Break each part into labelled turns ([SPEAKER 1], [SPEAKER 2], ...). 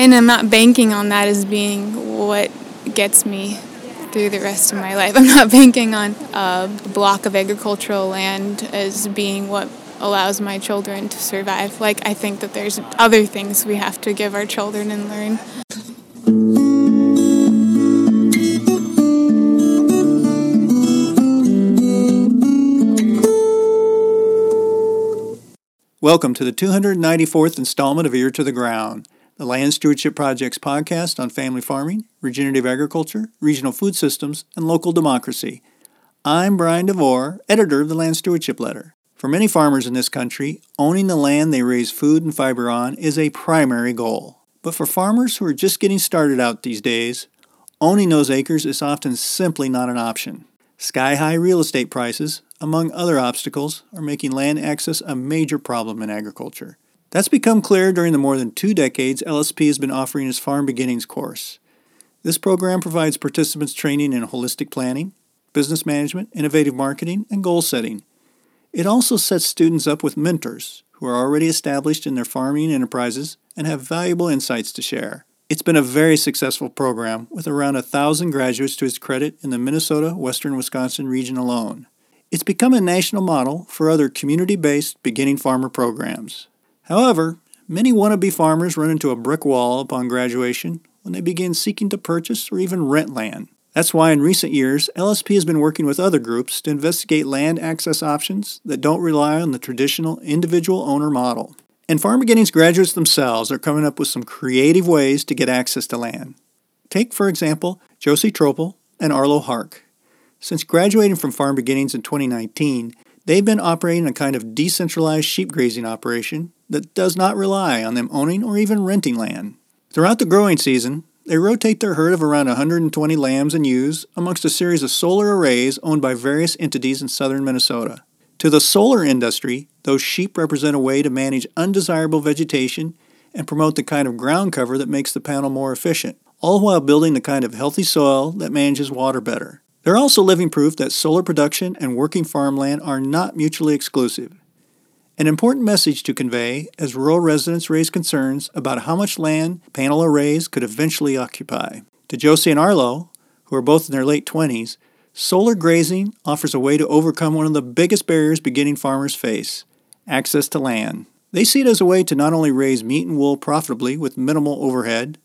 [SPEAKER 1] and I'm not banking on that as being what gets me through the rest of my life. I'm not banking on uh, a block of agricultural land as being what allows my children to survive. Like, I think that there's other things we have to give our children and learn.
[SPEAKER 2] Welcome to the 294th installment of Ear to the Ground, the Land Stewardship Project's podcast on family farming, regenerative agriculture, regional food systems, and local democracy. I'm Brian DeVore, editor of the Land Stewardship Letter. For many farmers in this country, owning the land they raise food and fiber on is a primary goal. But for farmers who are just getting started out these days, owning those acres is often simply not an option. Sky high real estate prices, among other obstacles, are making land access a major problem in agriculture. That's become clear during the more than two decades LSP has been offering its Farm Beginnings course. This program provides participants training in holistic planning, business management, innovative marketing, and goal setting. It also sets students up with mentors who are already established in their farming enterprises and have valuable insights to share. It's been a very successful program with around a thousand graduates to its credit in the Minnesota Western Wisconsin region alone. It's become a national model for other community based beginning farmer programs. However, many wannabe farmers run into a brick wall upon graduation when they begin seeking to purchase or even rent land. That's why in recent years, LSP has been working with other groups to investigate land access options that don't rely on the traditional individual owner model. And Farm Beginnings graduates themselves are coming up with some creative ways to get access to land. Take, for example, Josie Tropel and Arlo Hark. Since graduating from Farm Beginnings in 2019, they've been operating a kind of decentralized sheep grazing operation that does not rely on them owning or even renting land. Throughout the growing season, they rotate their herd of around 120 lambs and ewes amongst a series of solar arrays owned by various entities in southern Minnesota. To the solar industry, those sheep represent a way to manage undesirable vegetation and promote the kind of ground cover that makes the panel more efficient, all while building the kind of healthy soil that manages water better. They're also living proof that solar production and working farmland are not mutually exclusive. An important message to convey as rural residents raise concerns about how much land panel arrays could eventually occupy. To Josie and Arlo, who are both in their late 20s, Solar grazing offers a way to overcome one of the biggest barriers beginning farmers face access to land. They see it as a way to not only raise meat and wool profitably with minimal overhead,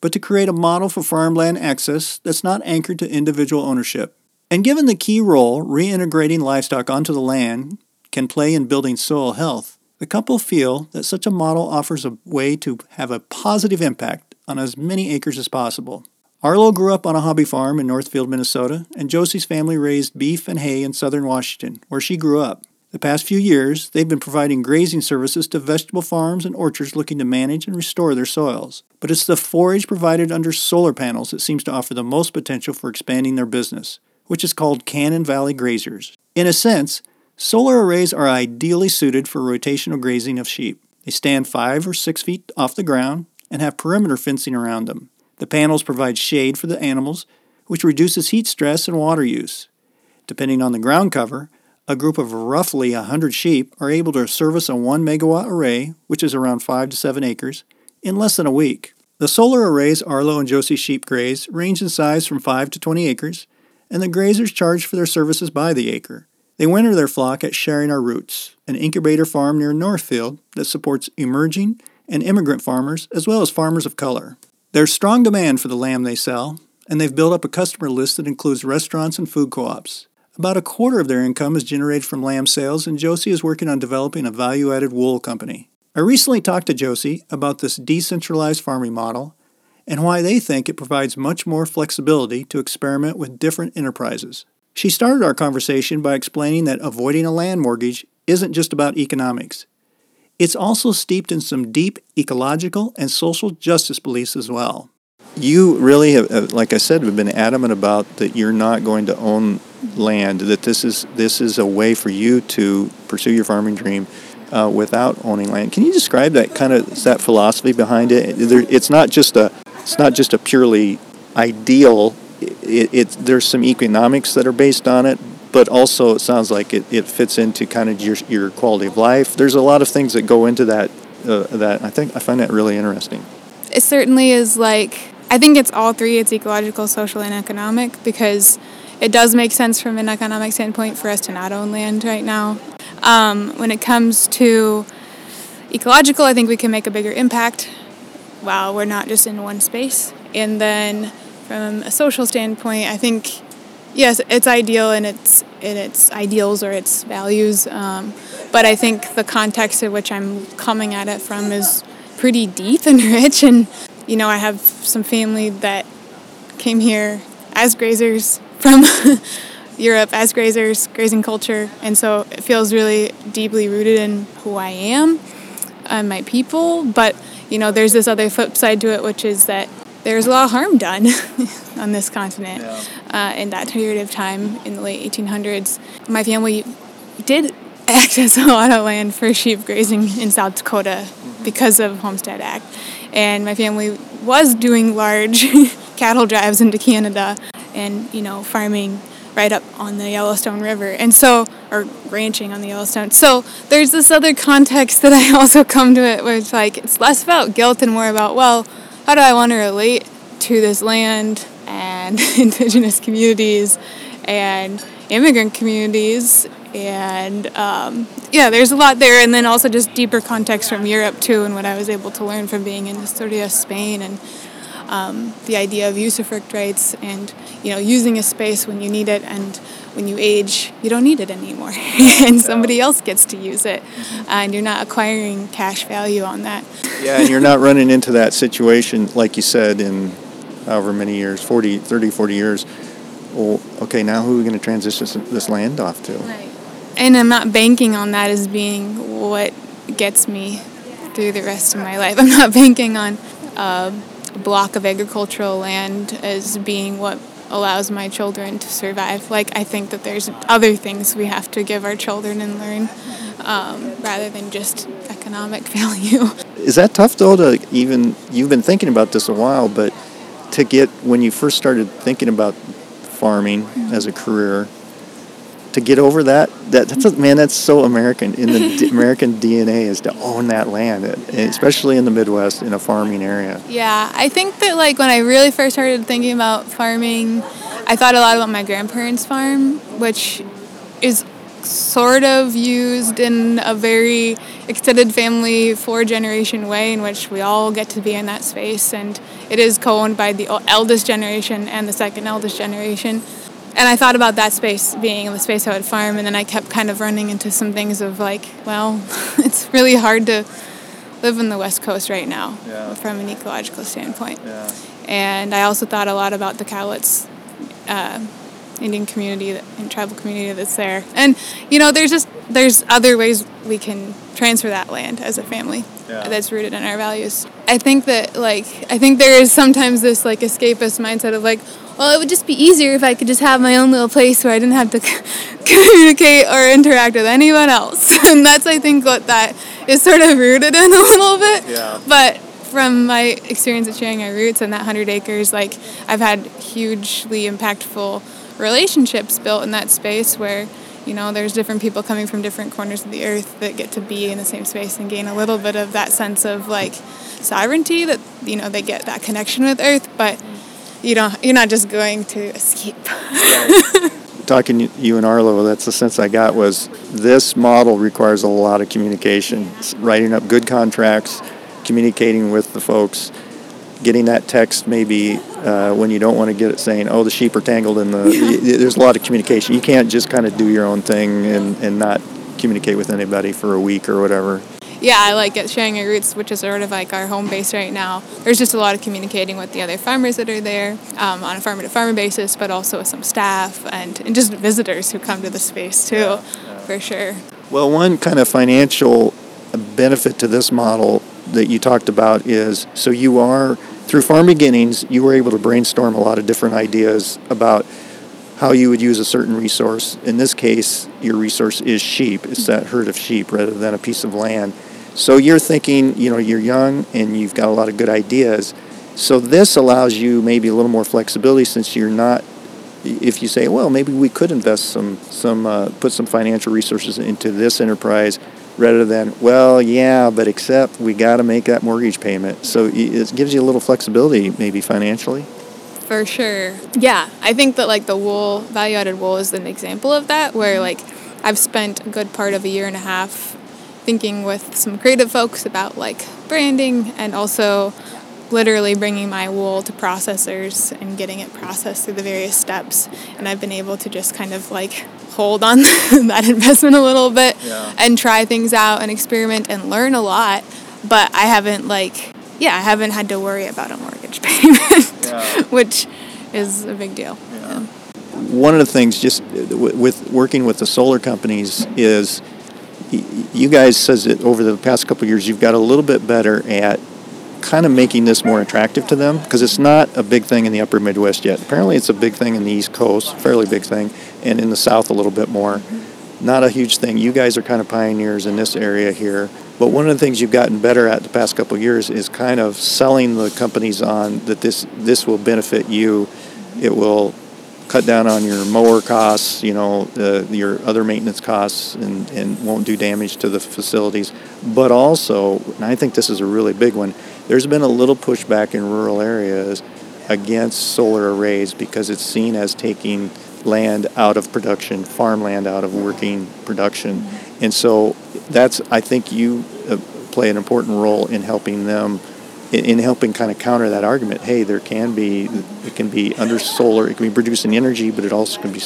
[SPEAKER 2] but to create a model for farmland access that's not anchored to individual ownership. And given the key role reintegrating livestock onto the land can play in building soil health, the couple feel that such a model offers a way to have a positive impact on as many acres as possible. Arlo grew up on a hobby farm in Northfield, Minnesota, and Josie's family raised beef and hay in southern Washington, where she grew up. The past few years, they've been providing grazing services to vegetable farms and orchards looking to manage and restore their soils. But it's the forage provided under solar panels that seems to offer the most potential for expanding their business, which is called Cannon Valley Grazers. In a sense, solar arrays are ideally suited for rotational grazing of sheep. They stand five or six feet off the ground and have perimeter fencing around them. The panels provide shade for the animals, which reduces heat stress and water use. Depending on the ground cover, a group of roughly 100 sheep are able to service a 1 megawatt array, which is around 5 to 7 acres, in less than a week. The solar arrays Arlo and Josie sheep graze range in size from 5 to 20 acres, and the grazers charge for their services by the acre. They winter their flock at Sharing Our Roots, an incubator farm near Northfield that supports emerging and immigrant farmers as well as farmers of color. There's strong demand for the lamb they sell, and they've built up a customer list that includes restaurants and food co ops. About a quarter of their income is generated from lamb sales, and Josie is working on developing a value added wool company. I recently talked to Josie about this decentralized farming model and why they think it provides much more flexibility to experiment with different enterprises. She started our conversation by explaining that avoiding a land mortgage isn't just about economics. It's also steeped in some deep ecological and social justice beliefs as well. You really have, like I said, have been adamant about that you're not going to own land. That this is this is a way for you to pursue your farming dream uh, without owning land. Can you describe that kind of that philosophy behind it? It's not just a it's not just a purely ideal. It, it, there's some economics that are based on it, but also it sounds like it, it fits into kind of your, your quality of life. There's a lot of things that go into that. Uh, that I think I find that really interesting.
[SPEAKER 1] It certainly is like, I think it's all three it's ecological, social, and economic because it does make sense from an economic standpoint for us to not own land right now. Um, when it comes to ecological, I think we can make a bigger impact while we're not just in one space. And then from a social standpoint, I think yes, it's ideal in its in its ideals or its values, um, but I think the context in which I'm coming at it from is pretty deep and rich. And you know, I have some family that came here as grazers from Europe as grazers, grazing culture, and so it feels really deeply rooted in who I am and my people. But you know, there's this other flip side to it, which is that there's a lot of harm done on this continent yeah. uh, in that period of time in the late 1800s. My family did access a lot of land for sheep grazing in South Dakota mm-hmm. because of Homestead Act, and my family was doing large cattle drives into Canada and you know farming right up on the Yellowstone River. And so, or ranching on the Yellowstone. So there's this other context that I also come to it where it's like, it's less about guilt and more about, well, how do I want to relate to this land and indigenous communities and immigrant communities? And um, yeah there's a lot there and then also just deeper context from europe too and what i was able to learn from being in Asturias spain and um, the idea of usufruct rights and you know using a space when you need it and when you age you don't need it anymore. And somebody else gets to use it and you're not acquiring cash value on that.
[SPEAKER 2] Yeah and you're not running into that situation like you said in however many years 40 30 40 years. Well okay now who are we going to transition this land off to?
[SPEAKER 1] Right. and i'm not banking on that as being what gets me through the rest of my life. I'm not banking on uh, block of agricultural land as being what allows my children to survive. Like, I think that there's other things we have to give our children and learn um, rather than just economic value.
[SPEAKER 2] Is that tough, though, to even, you've been thinking about this a while, but to get, when you first started thinking about farming mm-hmm. as a career, to get over that, that that's a, man, that's so American. In the American DNA is to own that land, eh, especially in the Midwest in a farming area.
[SPEAKER 1] Yeah, I think that like when I really first started thinking about farming, I thought a lot about my grandparents' farm, which is sort of used in a very extended family four generation way in which we all get to be in that space and it is co-owned by the eldest generation and the second eldest generation and I thought about that space being the space I would farm, and then I kept kind of running into some things of like, well, it's really hard to live in the West Coast right now yeah. from an ecological standpoint. Yeah. And I also thought a lot about the Cowlitz uh, Indian community and tribal community that's there. And you know, there's just there's other ways we can transfer that land as a family yeah. that's rooted in our values. I think that like I think there is sometimes this like escapist mindset of like, well, it would just be easier if I could just have my own little place where I didn't have to communicate or interact with anyone else. and that's, I think, what that is sort of rooted in a little bit. Yeah. But from my experience of sharing our roots and that 100 acres, like, I've had hugely impactful relationships built in that space where you know there's different people coming from different corners of the earth that get to be in the same space and gain a little bit of that sense of like sovereignty that you know they get that connection with earth but you don't you're not just going to escape.
[SPEAKER 2] Talking to you and Arlo, that's the sense I got was this model requires a lot of communication, writing up good contracts, communicating with the folks, getting that text maybe uh, when you don't want to get it saying, oh, the sheep are tangled in the. there's a lot of communication. You can't just kind of do your own thing and, and not communicate with anybody for a week or whatever
[SPEAKER 1] yeah, I like it, sharing our roots, which is sort of like our home base right now. There's just a lot of communicating with the other farmers that are there um, on a farmer to farmer basis, but also with some staff and, and just visitors who come to the space too, yeah, yeah. for sure.
[SPEAKER 2] Well, one kind of financial benefit to this model that you talked about is so you are through farm beginnings you were able to brainstorm a lot of different ideas about how you would use a certain resource. In this case, your resource is sheep. It's that herd of sheep rather than a piece of land. So you're thinking, you know, you're young and you've got a lot of good ideas. So this allows you maybe a little more flexibility since you're not. If you say, well, maybe we could invest some, some, uh, put some financial resources into this enterprise, rather than, well, yeah, but except we got to make that mortgage payment. So it gives you a little flexibility, maybe financially.
[SPEAKER 1] For sure. Yeah, I think that like the wool, value added wool is an example of that, where mm-hmm. like I've spent a good part of a year and a half thinking with some creative folks about like branding and also literally bringing my wool to processors and getting it processed through the various steps. And I've been able to just kind of like hold on that investment a little bit yeah. and try things out and experiment and learn a lot. But I haven't like, yeah, I haven't had to worry about a mortgage payment, yeah. which is a big deal. Yeah.
[SPEAKER 2] One of the things just with working with the solar companies is you guys says that over the past couple years you've got a little bit better at kind of making this more attractive to them because it's not a big thing in the upper Midwest yet. Apparently, it's a big thing in the East Coast, fairly big thing, and in the South a little bit more. Not a huge thing. You guys are kind of pioneers in this area here. But one of the things you've gotten better at the past couple years is kind of selling the companies on that this this will benefit you. It will cut down on your mower costs, you know, uh, your other maintenance costs, and, and won't do damage to the facilities. But also, and I think this is a really big one, there's been a little pushback in rural areas against solar arrays because it's seen as taking land out of production, farmland out of working production. And so that's, I think you uh, play an important role in helping them, in, in, helping kind of counter that argument. Hey, there can be, it can be under solar, it can be producing energy, but it also can be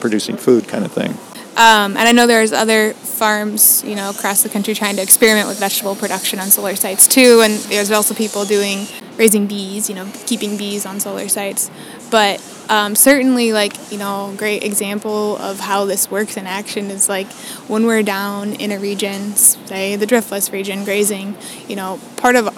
[SPEAKER 2] producing food kind of thing.
[SPEAKER 1] Um, and I know there's other farms, you know, across the country trying to experiment with vegetable production on solar sites too. And there's also people doing raising bees, you know, keeping bees on solar sites. But um, certainly, like you know, great example of how this works in action is like when we're down in a region, say the driftless region, grazing. You know, part of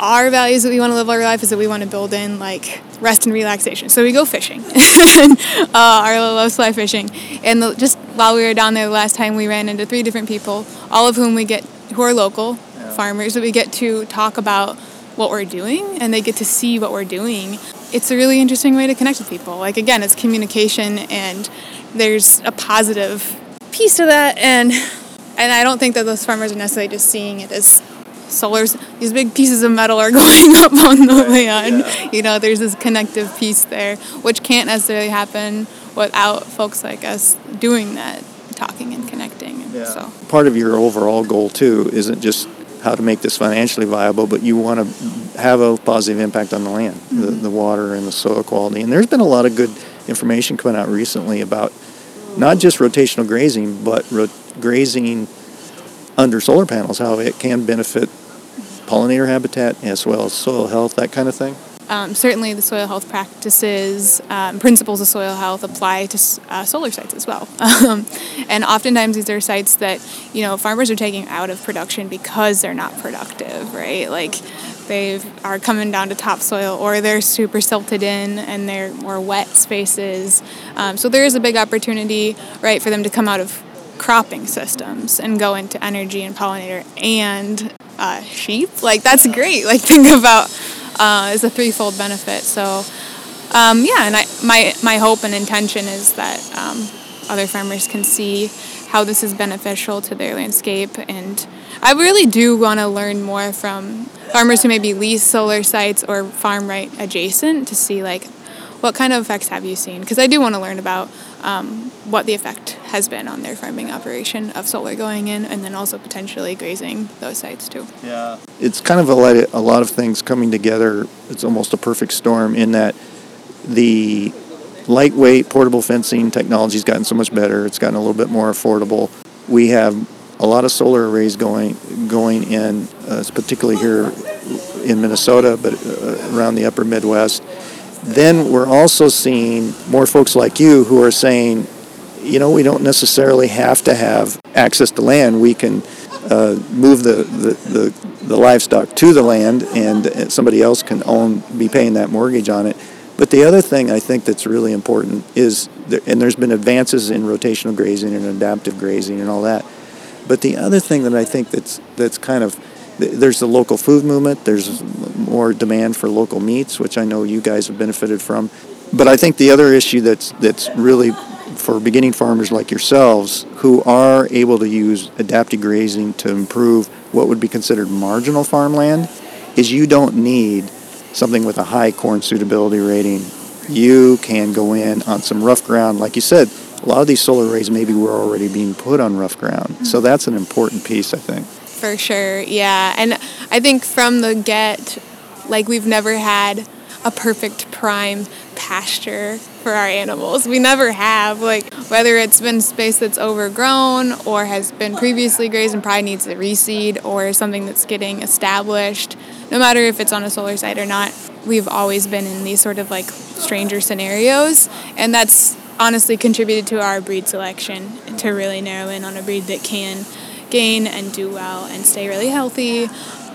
[SPEAKER 1] our values that we want to live our life is that we want to build in like rest and relaxation. So we go fishing. uh, Arlo loves fly fishing, and the, just while we were down there the last time, we ran into three different people, all of whom we get who are local farmers that we get to talk about what we're doing, and they get to see what we're doing. It's a really interesting way to connect with people. Like again, it's communication, and there's a positive piece to that, and and I don't think that those farmers are necessarily just seeing it as solars these big pieces of metal are going up on the land yeah. you know there's this connective piece there which can't necessarily happen without folks like us doing that talking and connecting yeah. so
[SPEAKER 2] part of your overall goal too isn't just how to make this financially viable but you want to have a positive impact on the land mm-hmm. the, the water and the soil quality and there's been a lot of good information coming out recently about not just rotational grazing but ro- grazing under solar panels, how it can benefit pollinator habitat as well as soil health, that kind of thing?
[SPEAKER 1] Um, certainly, the soil health practices, um, principles of soil health apply to uh, solar sites as well. Um, and oftentimes, these are sites that you know farmers are taking out of production because they're not productive, right? Like they are coming down to topsoil, or they're super silted in, and they're more wet spaces. Um, so there is a big opportunity, right, for them to come out of cropping systems and go into energy and pollinator and uh, sheep. Like that's great. Like think about uh, is a threefold benefit. So um, yeah, and I, my my hope and intention is that um, other farmers can see how this is beneficial to their landscape and I really do want to learn more from farmers who maybe lease solar sites or farm right adjacent to see like what kind of effects have you seen? Because I do want to learn about um, what the effect has been on their farming operation of solar going in and then also potentially grazing those sites too.
[SPEAKER 2] Yeah. It's kind of a lot, of, a lot of things coming together. It's almost a perfect storm in that the lightweight portable fencing technology has gotten so much better. It's gotten a little bit more affordable. We have a lot of solar arrays going going in, uh, particularly here in Minnesota, but uh, around the upper Midwest then we're also seeing more folks like you who are saying, you know, we don't necessarily have to have access to land. We can uh, move the, the, the, the, livestock to the land and somebody else can own, be paying that mortgage on it. But the other thing I think that's really important is, and there's been advances in rotational grazing and adaptive grazing and all that. But the other thing that I think that's that's kind of there's the local food movement. There's more demand for local meats, which I know you guys have benefited from. But I think the other issue that's that's really for beginning farmers like yourselves who are able to use adaptive grazing to improve what would be considered marginal farmland is you don't need something with a high corn suitability rating. You can go in on some rough ground. Like you said, a lot of these solar arrays maybe were already being put on rough ground. Mm-hmm. So that's an important piece, I think.
[SPEAKER 1] For sure, yeah. And I think from the get, like we've never had a perfect prime pasture for our animals. We never have. Like whether it's been space that's overgrown or has been previously grazed and probably needs a reseed or something that's getting established, no matter if it's on a solar site or not, we've always been in these sort of like stranger scenarios. And that's honestly contributed to our breed selection to really narrow in on a breed that can gain and do well and stay really healthy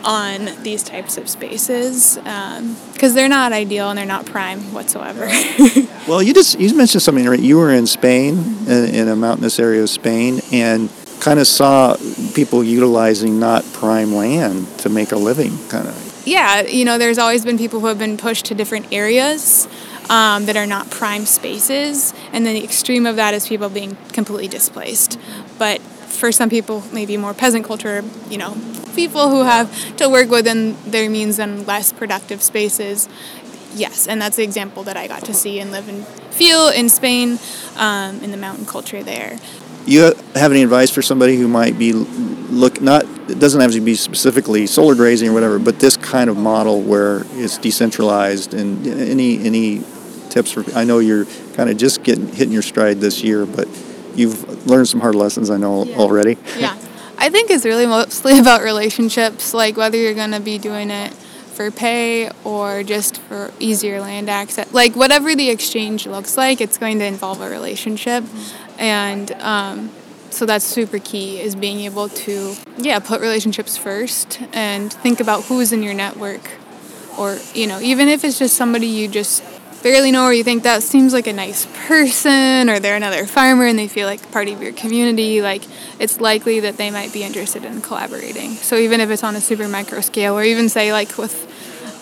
[SPEAKER 1] on these types of spaces because um, they're not ideal and they're not prime whatsoever.
[SPEAKER 2] well, you just you mentioned something right. You were in Spain in, in a mountainous area of Spain and kind of saw people utilizing not prime land to make a living, kind of.
[SPEAKER 1] Yeah, you know, there's always been people who have been pushed to different areas. Um, that are not prime spaces, and then the extreme of that is people being completely displaced. But for some people, maybe more peasant culture, you know, people who have to work within their means and less productive spaces. Yes, and that's the example that I got to see and live and feel in Spain, um, in the mountain culture there.
[SPEAKER 2] You have any advice for somebody who might be look not it doesn't have to be specifically solar grazing or whatever, but this kind of model where it's decentralized and any any tips for I know you're kind of just getting hitting your stride this year, but you've learned some hard lessons I know
[SPEAKER 1] yeah.
[SPEAKER 2] already.
[SPEAKER 1] Yeah. I think it's really mostly about relationships, like whether you're going to be doing it for pay or just for easier land access. Like whatever the exchange looks like, it's going to involve a relationship, and um, so that's super key is being able to yeah put relationships first and think about who's in your network, or you know even if it's just somebody you just barely know or you think that seems like a nice person or they're another farmer and they feel like part of your community, like it's likely that they might be interested in collaborating. So even if it's on a super micro scale or even say like with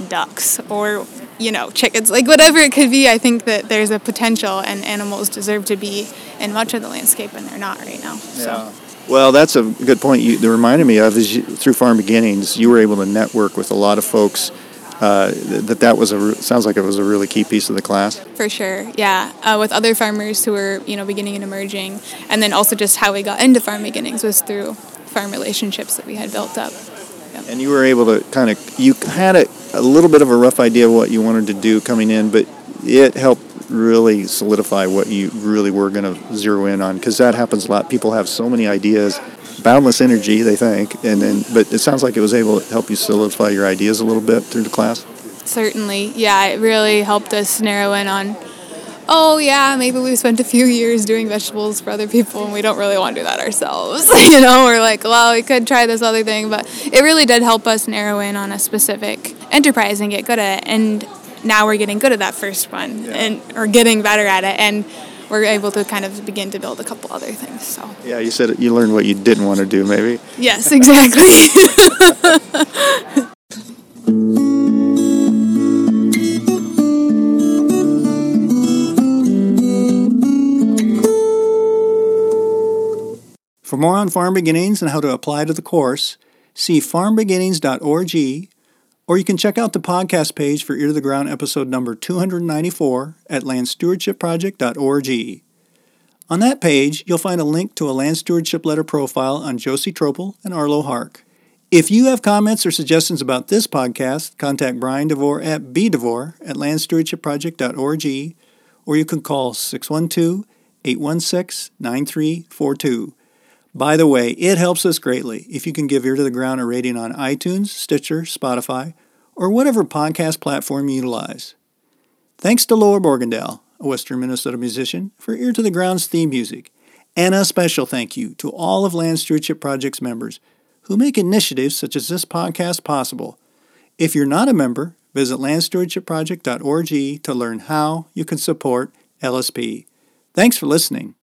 [SPEAKER 1] ducks or you know chickens like whatever it could be i think that there's a potential and animals deserve to be in much of the landscape and they're not right now so yeah.
[SPEAKER 2] Well, that's a good point. You, that reminded me of is you, through Farm Beginnings, you were able to network with a lot of folks uh, that that was a sounds like it was a really key piece of the class.
[SPEAKER 1] For sure, yeah. Uh, with other farmers who were you know beginning and emerging, and then also just how we got into farm beginnings was through farm relationships that we had built up.
[SPEAKER 2] Yep. And you were able to kind of you had a, a little bit of a rough idea of what you wanted to do coming in, but it helped really solidify what you really were going to zero in on because that happens a lot. People have so many ideas boundless energy, they think, and then but it sounds like it was able to help you solidify your ideas a little bit through the class.
[SPEAKER 1] Certainly, yeah, it really helped us narrow in on. Oh yeah, maybe we spent a few years doing vegetables for other people, and we don't really want to do that ourselves. you know, we're like, well, we could try this other thing, but it really did help us narrow in on a specific enterprise and get good at it. And now we're getting good at that first one, yeah. and or getting better at it, and we're able to kind of begin to build a couple other things. So
[SPEAKER 2] yeah, you said you learned what you didn't want to do, maybe.
[SPEAKER 1] Yes, exactly.
[SPEAKER 2] For more on farm beginnings and how to apply to the course, see farmbeginnings.org or you can check out the podcast page for Ear to the Ground episode number 294 at landstewardshipproject.org. On that page, you'll find a link to a land stewardship letter profile on Josie Tropel and Arlo Hark. If you have comments or suggestions about this podcast, contact Brian DeVore at bdevore at landstewardshipproject.org or you can call 612 816 9342. By the way, it helps us greatly if you can give Ear to the Ground a rating on iTunes, Stitcher, Spotify, or whatever podcast platform you utilize. Thanks to Laura Borgendale, a Western Minnesota musician, for Ear to the Ground's theme music, and a special thank you to all of Land Stewardship Project's members who make initiatives such as this podcast possible. If you're not a member, visit landstewardshipproject.org to learn how you can support LSP. Thanks for listening.